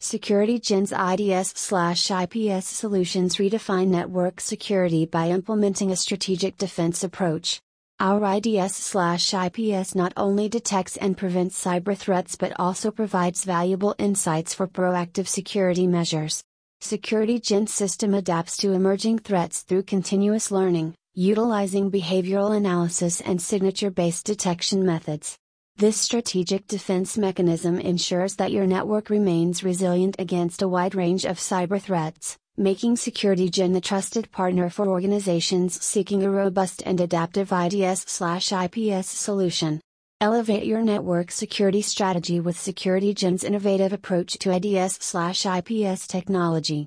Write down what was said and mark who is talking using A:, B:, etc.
A: SecurityGen's IDS/IPS solutions redefine network security by implementing a strategic defense approach. Our IDS/IPS not only detects and prevents cyber threats but also provides valuable insights for proactive security measures. Security SecurityGen system adapts to emerging threats through continuous learning, utilizing behavioral analysis and signature-based detection methods. This strategic defense mechanism ensures that your network remains resilient against a wide range of cyber threats, making SecurityGen the trusted partner for organizations seeking a robust and adaptive IDS/IPS solution. Elevate your network security strategy with SecurityGen's innovative approach to IDS/IPS technology.